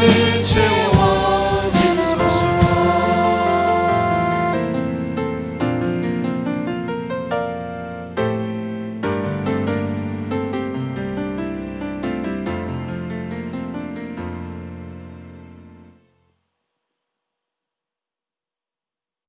savage